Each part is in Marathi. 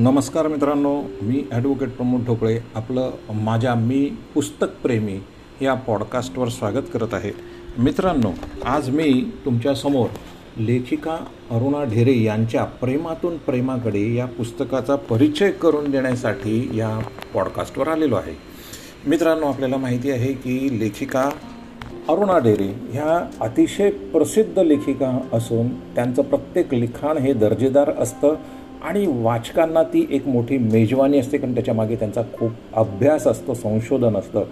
नमस्कार मित्रांनो मी ॲडव्होकेट प्रमोद ढोकळे आपलं माझ्या मी पुस्तकप्रेमी या पॉडकास्टवर स्वागत करत आहे. मित्रांनो आज मी तुमच्यासमोर लेखिका अरुणा ढेरे यांच्या प्रेमातून प्रेमाकडे या पुस्तकाचा परिचय करून देण्यासाठी या पॉडकास्टवर आलेलो आहे. मित्रांनो आपल्याला माहिती आहे की लेखिका अरुणा ढेरे ह्या अतिशय प्रसिद्ध लेखिका असून त्यांचं प्रत्येक लिखाण हे दर्जेदार असतं. आणि वाचकांना ती एक मोठी मेजवानी असते कारण त्याच्यामागे त्यांचा खूप अभ्यास असतो संशोधन असतं.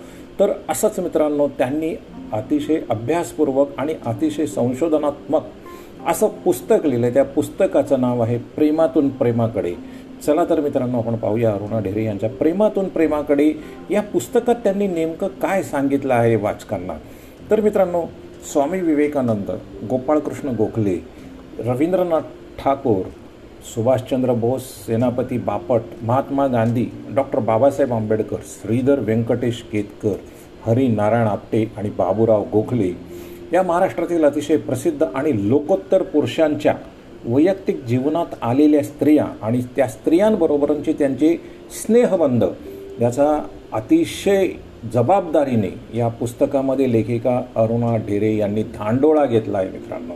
तर असंच मित्रांनो त्यांनी अतिशय अभ्यासपूर्वक आणि अतिशय संशोधनात्मक असं पुस्तक लिहिलं त्या पुस्तकाचं नाव आहे प्रेमातून प्रेमाकडे. चला तर मित्रांनो आपण पाहूया अरुणा ढेरे यांच्या प्रेमातून प्रेमाकडे. या पुस्तकात त्यांनी नेमकं काय सांगितलं आहे वाचकांना? तर मित्रांनो स्वामी विवेकानंद गोपाळकृष्ण गोखले रवींद्रनाथ ठाकूर सुभाषचंद्र बोस सेनापती बापट महात्मा गांधी डॉक्टर बाबासाहेब आंबेडकर श्रीधर व्यंकटेश केतकर हरी नारायण आपटे आणि बाबूराव गोखले या महाराष्ट्रातील अतिशय प्रसिद्ध आणि लोकोत्तर पुरुषांच्या वैयक्तिक जीवनात आलेल्या स्त्रिया आणि त्या स्त्रियांबरोबरचे त्यांचे स्नेहबंध याचा अतिशय जबाबदारीने या पुस्तकामध्ये लेखिका अरुणा ढेरे यांनी धांडोळा घेतला आहे मित्रांनो.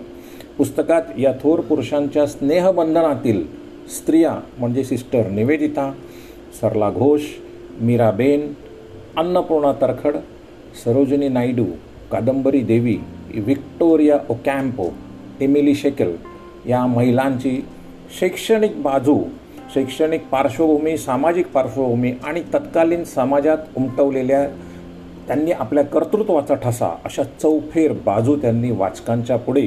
पुस्तकात या थोर पुरुषांच्या स्नेहबंधनातील स्त्रिया म्हणजे sister Nivedita Sarala Ghosh Miraben Annapurna Tarkhad Sarojini Naidu Kadambari Devi Victoria ओकॅम्पो Emily shekel या महिलांची शैक्षणिक बाजू शैक्षणिक पार्श्वभूमी सामाजिक पार्श्वभूमी आणि तत्कालीन समाजात उमटवलेल्या त्यांनी आपल्या कर्तृत्वाचा ठसा अशा चौफेर बाजू त्यांनी वाचकांच्या पुढे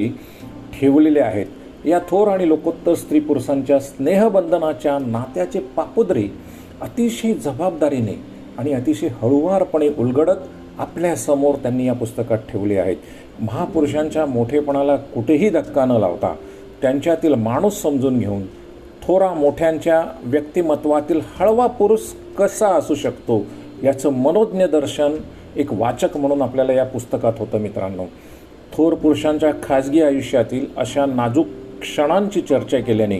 ठेवलेले आहेत. या थोर आणि लोकोत्तर स्त्री पुरुषांच्या स्नेहबंधनाच्या नात्याचे पापुद्रे अतिशय जबाबदारीने आणि अतिशय हळुवारपणे उलगडत आपल्यासमोर त्यांनी या पुस्तकात ठेवले आहेत. महापुरुषांच्या मोठेपणाला कुठेही धक्का न लावता त्यांच्यातील माणूस समजून घेऊन थोरा मोठ्यांच्या व्यक्तिमत्वातील हळवा पुरुष कसा असू शकतो याचं मनोज्ञ दर्शन एक वाचक म्हणून आपल्याला या पुस्तकात होतं मित्रांनो. थोर पुरुषांच्या खाजगी आयुष्यातील अशा नाजूक क्षणांची चर्चा केल्याने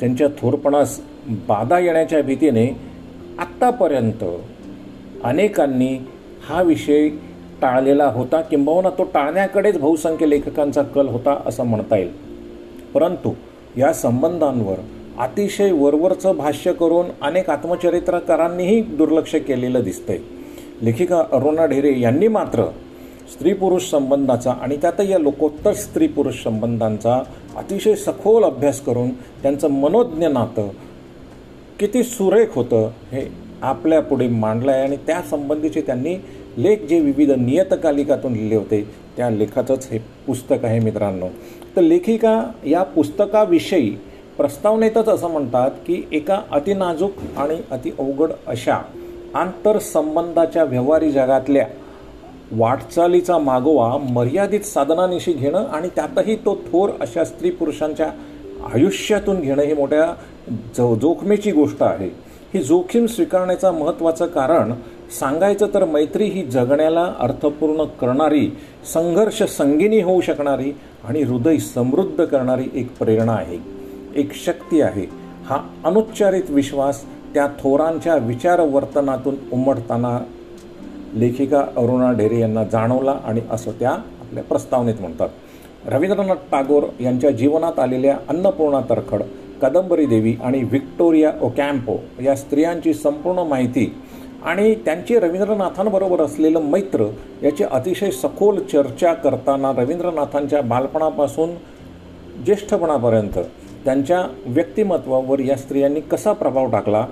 त्यांच्या थोरपणास बाधा येण्याच्या भीतीने आत्तापर्यंत अनेकांनी हा विषय टाळलेला होता किंबहुना तो टाळण्याकडेच बहुसंख्य लेखकांचा कल होता असं म्हणता येईल. परंतु या संबंधांवर अतिशय वरवरचं भाष्य करून अनेक आत्मचरित्रकारांनीही दुर्लक्ष केलेलं दिसतंय. लेखिका अरुणा ढेरे यांनी मात्र स्त्री पुरुष संबंधाचा आणि त्यातही या लोकोत्तर स्त्री पुरुष संबंधांचा अतिशय सखोल अभ्यास करून त्यांचं मनोज्ञ नातं किती सुरेख होतं हे आपल्यापुढे मांडलं आहे. आणि त्या संबंधीचे त्यांनी लेख जे विविध नियतकालिकातून लिहिले होते त्या लेखाचंच हे पुस्तक आहे मित्रांनो. तर लेखिका या पुस्तकाविषयी प्रस्तावनेतच असं म्हणतात की एका अतिनाजूक आणि अति अवघड अशा आंतरसंबंधाच्या व्यवहारी जगातल्या वाटचालीचा मागोवा मर्यादित साधनानिशी घेणं आणि त्यातही तो थोर अशा स्त्री पुरुषांच्या आयुष्यातून घेणं हे मोठ्या जो जोखमीची गोष्ट आहे. ही जोखीम स्वीकारण्याचं महत्त्वाचं कारण सांगायचं तर मैत्री ही जगण्याला अर्थपूर्ण करणारी संघर्ष संगिनी होऊ शकणारी आणि हृदय समृद्ध करणारी एक प्रेरणा आहे. एक शक्ती आहे. हा अनुच्चारित विश्वास त्या थोरांच्या विचारवर्तनातून उमटताना लेखिका अरुणा ढेरे यांना जाणवला आणि असं त्या आपल्या प्रस्तावनेत म्हणतात. रवींद्रनाथ टागोर यांच्या जीवनात आलेल्या अन्नपूर्णा तरखड कादंबरी देवी आणि व्हिक्टोरिया ओकॅम्पो या स्त्रियांची संपूर्ण माहिती आणि त्यांची रवींद्रनाथांबरोबर असलेलं मैत्र याची अतिशय सखोल चर्चा करताना रवींद्रनाथांच्या बालपणापासून ज्येष्ठपणापर्यंत त्यांच्या व्यक्तिमत्वावर या स्त्रियांनी कसा प्रभाव टाकला?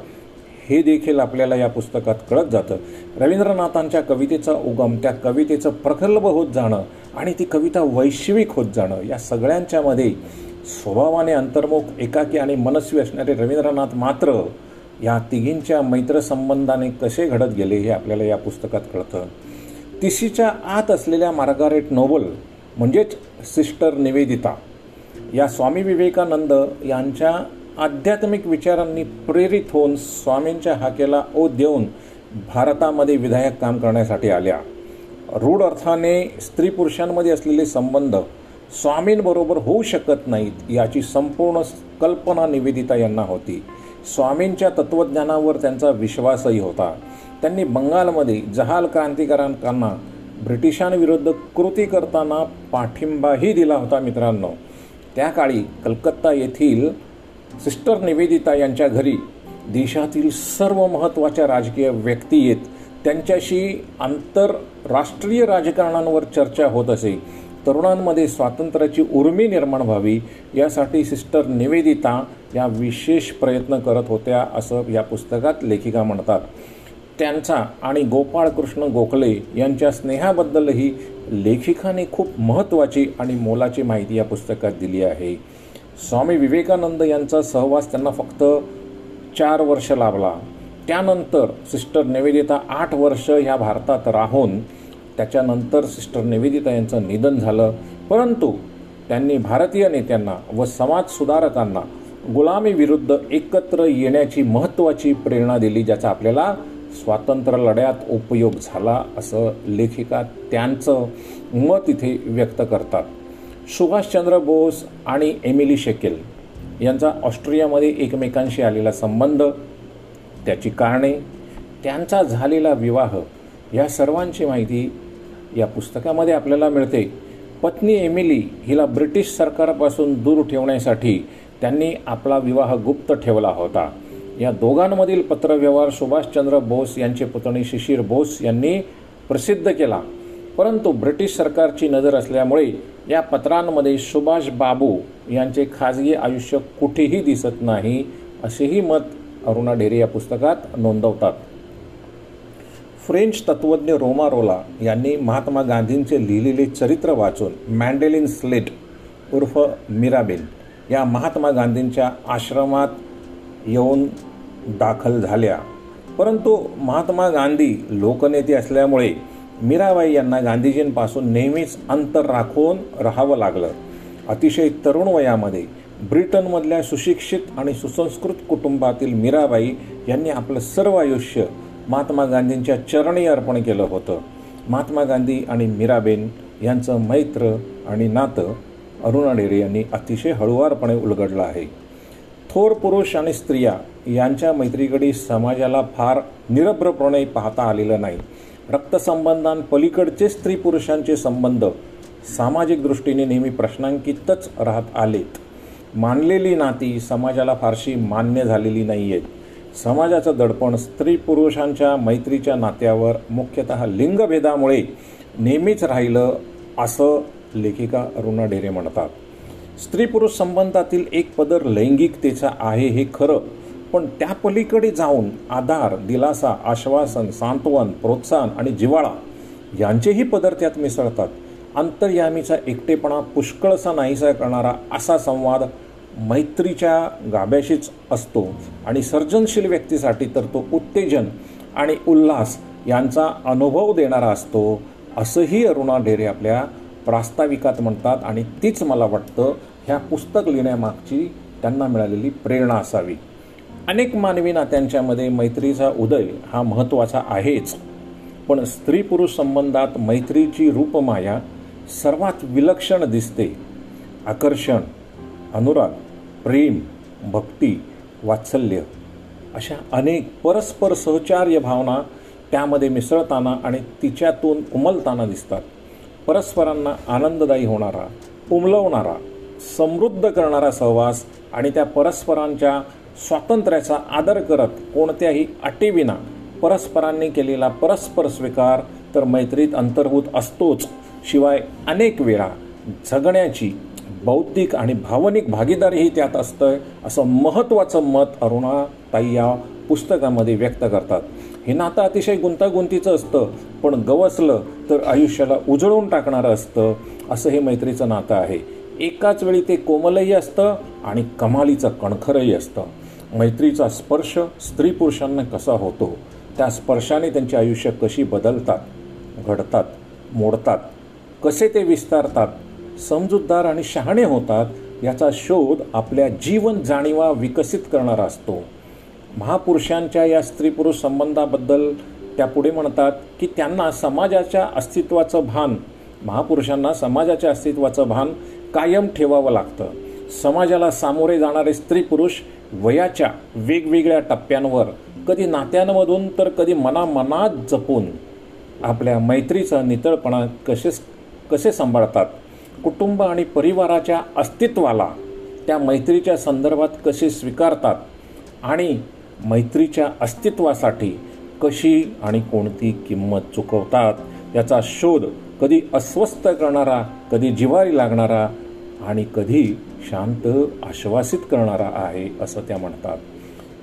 हे देखील आपल्याला या पुस्तकात कळत जातं. रवींद्रनाथांच्या कवितेचा उगम त्या कवितेचं प्रगल्भ होत जाणं आणि ती कविता वैश्विक होत जाणं या सगळ्यांच्यामध्ये स्वभावाने अंतर्मुख एकाकी आणि मनस्वी असणारे रवींद्रनाथ मात्र या तिघींच्या मैत्रसंबंधाने कसे घडत गेले हे आपल्याला या पुस्तकात कळतं. तिशीच्या आत असलेल्या मार्गारेट नोबल म्हणजेच सिस्टर निवेदिता या स्वामी विवेकानंद यांच्या आध्यात्मिक विचारांनी प्रेरित होऊन स्वामींच्या हाकेला ओ देऊन भारतामध्ये विधायक काम करण्यासाठी आल्या. रूढ अर्थाने स्त्री पुरुषांमध्ये असलेले संबंध स्वामींबरोबर होऊ शकत नाहीत याची संपूर्ण कल्पना निवेदिता यांना होती. स्वामींच्या तत्त्वज्ञानावर त्यांचा विश्वासही होता. त्यांनी बंगालमध्ये जहाल क्रांतिकारकांना ब्रिटिशांविरुद्ध कृती करताना पाठिंबाही दिला होता मित्रांनो. त्या काळी कलकत्ता येथील सिस्टर निवेदिता यांच्या घरी देशातील सर्व महत्त्वाच्या राजकीय व्यक्ती येत त्यांच्याशी आंतरराष्ट्रीय राजकारणांवर चर्चा होत असे. तरुणांमध्ये स्वातंत्र्याची उर्मी निर्माण व्हावी यासाठी सिस्टर निवेदिता या विशेष प्रयत्न करत होत्या असं या पुस्तकात लेखिका म्हणतात. त्यांचा आणि गोपाळकृष्ण गोखले यांच्या स्नेहाबद्दलही लेखिकाने खूप महत्त्वाची आणि मोलाची माहिती या पुस्तकात दिली आहे. स्वामी विवेकानंद यांचा सहवास त्यांना फक्त चार वर्ष लाभला. त्यानंतर सिस्टर निवेदिता आठ वर्ष ह्या भारतात राहून त्याच्यानंतर सिस्टर निवेदिता यांचं निधन झालं. परंतु त्यांनी भारतीय नेत्यांना व समाजसुधारकांना गुलामीविरुद्ध एकत्र येण्याची महत्त्वाची प्रेरणा दिली ज्याचा आपल्याला स्वातंत्र्य लढ्यात उपयोग झाला असं लेखिका त्यांचं मत इथे व्यक्त करतात. सुभाषचंद्र बोस आणि एमिली शेकेल यांचा ऑस्ट्रियामध्ये एकमेकांशी आलेला संबंध त्याची कारणे त्यांचा झालेला विवाह या सर्वांची माहिती या पुस्तकामध्ये आपल्याला मिळते. पत्नी एमिली हिला ब्रिटिश सरकारपासून दूर ठेवण्यासाठी त्यांनी आपला विवाह गुप्त ठेवला होता. या दोघांमधील पत्रव्यवहार सुभाषचंद्र बोस यांचे पुतणी शिशिर बोस यांनी प्रसिद्ध केला. परंतु ब्रिटिश सरकारची नजर असल्यामुळे या पत्रांमध्ये सुभाष बाबू यांचे खाजगी आयुष्य कुठेही दिसत नाही असेही मत अरुणा ढेरे या पुस्तकात नोंदवतात. फ्रेंच तत्त्वज्ञ रोमारोला यांनी महात्मा गांधींचे लिहिलेले चरित्र वाचून मॅन्डेलिन स्लेट उर्फ मिराबेल या महात्मा गांधींच्या आश्रमात येऊन दाखल झाल्या. परंतु महात्मा गांधी लोकनेते असल्यामुळे मीराबाई यांना गांधीजींपासून नेहमीच अंतर राखून राहावं लागलं. अतिशय तरुण वयामध्ये ब्रिटनमधल्या सुशिक्षित आणि सुसंस्कृत कुटुंबातील मीराबाई यांनी आपलं सर्व आयुष्य महात्मा गांधींच्या चरणी अर्पण केलं होतं. महात्मा गांधी आणि मीराबेन यांचं मैत्र आणि नातं अरुणा डेरे यांनी अतिशय हळुवारपणे उलगडलं आहे. थोर पुरुष आणि स्त्रिया यांच्या मैत्रीकडे समाजाला फार निरभ्रपणे पाहता आलेलं नाही. रक्तसंबंधांपलीकडचे स्त्री पुरुषांचे संबंध सामाजिक दृष्टीने नेहमी प्रश्नांकितच राहत आलेत. मानलेली नाती समाजाला फारशी मान्य झालेली नाही आहेत समाजाचं दडपण स्त्री पुरुषांच्या मैत्रीच्या नात्यावर मुख्यतः लिंगभेदामुळे नेहमीच राहिलं असं लेखिका अरुणा ढेरे म्हणतात. स्त्री पुरुष संबंधातील एक पदर लैंगिकतेचा आहे हे खरं पण त्या पलीकडे जाऊन आधार दिलासा आश्वासन सांत्वन प्रोत्साहन आणि जिवाळा यांचेही पदर त्यात मिसळतात. अंतर्यामीचा एकटेपणा पुष्कळसा नाहीसा करणारा असा संवाद मैत्रीच्या गाभ्याशीच असतो आणि सर्जनशील व्यक्तीसाठी तर तो उत्तेजन आणि उल्हास यांचा अनुभव देणारा असतो असंही अरुणा ढेरे आपल्या प्रास्ताविकात म्हणतात आणि तीच मला वाटतं ह्या पुस्तक लिहिण्यामागची त्यांना मिळालेली प्रेरणा असावी. अनेक मानवी नात्यांच्यामध्ये मैत्रीचा उदय हा महत्त्वाचा आहेच. पण स्त्री पुरुष संबंधात मैत्रीची रूपमाया सर्वात विलक्षण दिसते. आकर्षण अनुराग प्रेम भक्ती वात्सल्य अशा अनेक परस्पर सहचार्य भावना त्यामध्ये मिसळताना आणि तिच्यातून उमलताना दिसतात. परस्परांना आनंददायी होणारा उमलवणारा समृद्ध करणारा सहवास आणि त्या परस्परांच्या स्वातंत्र्याचा आदर करत कोणत्याही अटीविना परस्परांनी केलेला परस्पर स्वीकार तर मैत्रीत अंतर्भूत असतोच. शिवाय अनेक वेळा जगण्याची बौद्धिक आणि भावनिक भागीदारीही त्यात असतं असं महत्त्वाचं मत अरुणा ताई या पुस्तकामध्ये व्यक्त करतात. हे नातं अतिशय गुंतागुंतीचं असतं पण गवसलं तर आयुष्याला उजळून टाकणारं असतं असं हे मैत्रीचं नातं आहे. एकाच वेळी ते कोमलही असतं आणि कमालीचं कणखरही असतं. मैत्रीचा स्पर्श स्त्री पुरुषांना कसा होतो? त्या स्पर्शाने त्यांची आयुष्य कशी बदलतात? घडतात मोडतात कसे ते विस्तारतात? समजूतदार आणि शहाणे होतात याचा शोध आपल्या जीवन जाणीवा विकसित करणारा असतो. महापुरुषांच्या या स्त्री पुरुष संबंधाबद्दल त्या पुढे म्हणतात की त्यांना समाजाच्या अस्तित्वाचं भान महापुरुषांना समाजाच्या अस्तित्वाचं भान कायम ठेवावं लागतं. समाजाला सामोरे जाणारे स्त्री पुरुष वयाच्या वेगवेगळ्या टप्प्यांवर कधी नात्यांमधून तर कधी मनामनात जपून आपल्या मैत्रीचा नितळपणा कसे कसे सांभाळतात कुटुंब आणि परिवाराच्या अस्तित्वाला त्या मैत्रीच्या संदर्भात कसे स्वीकारतात आणि मैत्रीच्या अस्तित्वासाठी कशी आणि कोणती किंमत चुकवतात याचा शोध कधी अस्वस्थ करणारा कधी जिवारी लागणारा आणि कधी शांत आश्वासित करणारा आहे असं त्या म्हणतात.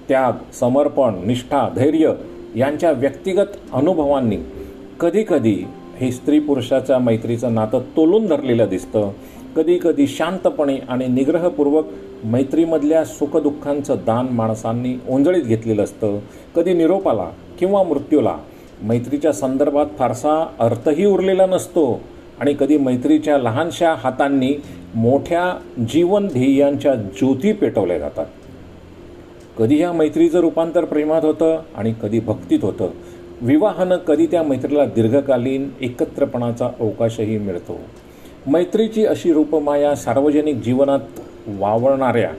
त्याग समर्पण निष्ठा धैर्य यांच्या व्यक्तिगत अनुभवांनी कधीकधी हे स्त्री पुरुषाच्या मैत्रीचं नातं तोलून धरलेलं दिसतं. कधीकधी शांतपणे आणि निग्रहपूर्वक मैत्रीमधल्या सुखदुःखांचं दान माणसांनी ओंजळीत घेतलेलं असतं. कधी निरोपाला किंवा मृत्यूला. मैत्रीच्या संदर्भात फारसा अर्थही उरलेला नसतो. आणि कधी मैत्रीच्या लहानशा हातांनी मोठ्या जीवन ध्येयांच्या ज्योती पेटवल्या जातात. कधी ह्या मैत्रीचं रूपांतर प्रेमात होतं आणि कधी भक्तीत होतं. विवाहानं कधी त्या मैत्रीला दीर्घकालीन एकत्रपणाचा अवकाशही मिळतो. मैत्रीची अशी रूपमाया सार्वजनिक जीवनात वावरणाऱ्या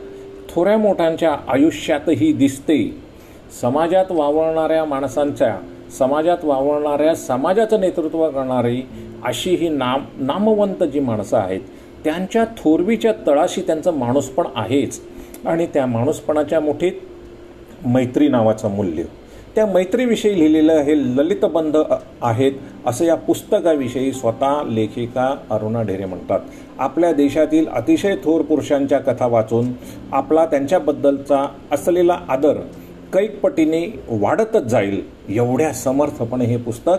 थोड्या मोठ्यांच्या आयुष्यातही दिसते. समाजात वावरणाऱ्या माणसांच्या समाजात वावरणाऱ्या समाजाचं नेतृत्व करणारी अशी ही नाम नामवंत जी माणसं आहेत त्यांच्या थोरवीच्या तळाशी त्यांचं माणूसपण आहेच. आणि त्या माणूसपणाच्या मुठीत मैत्री नावाचं मूल्य. त्या मैत्रीविषयी लिहिलेलं हे ललितबंध आहेत असं या पुस्तकाविषयी स्वतः लेखिका अरुणा ढेरे म्हणतात. आपल्या देशातील अतिशय थोर पुरुषांच्या कथा वाचून आपला त्यांच्याबद्दलचा असलेला आदर कैकपटीने वाढतच जाईल एवढ्या समर्थपणे हे पुस्तक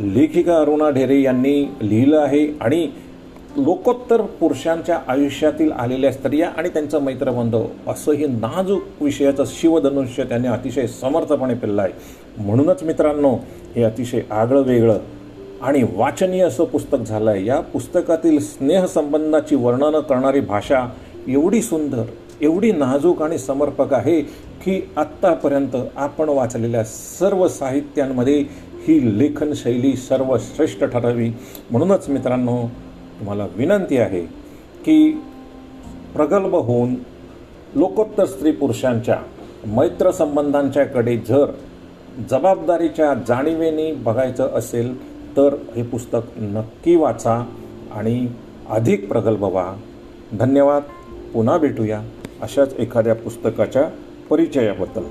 लेखिका अरुणा ढेरे यांनी लिहिलं आहे आणि लोकोत्तर पुरुषांच्या आयुष्यातील आलेल्या स्त्रिया आणि त्यांचं मैत्रबंधव असं हे नाजूक विषयाचं शिवधनुष्य त्यांनी अतिशय समर्थपणे पेललं आहे म्हणूनच मित्रांनो हे अतिशय आगळं वेगळं आणि वाचनीय असं पुस्तक झालं आहे या पुस्तकातील स्नेहसंबंधाची वर्णनं करणारी भाषा एवढी सुंदर एवढी नाजूक आणि समर्पक आहे की आत्तापर्यंत आपण वाचलेल्या सर्व साहित्यांमध्ये ही लेखनशैली सर्वश्रेष्ठ ठरावी. म्हणूनच मित्रांनो तुम्हाला विनंती आहे की प्रगल्भ होऊन लोकोत्तर स्त्री पुरुषांच्या मैत्रसंबंधांच्याकडे जर जबाबदारीच्या जाणीवेने बघायचं असेल तर हे पुस्तक नक्की वाचा आणि अधिक प्रगल्भ व्हा. धन्यवाद. पुन्हा भेटूया अशाच एखाद्या पुस्तकाच्या परिचयाबद्दल.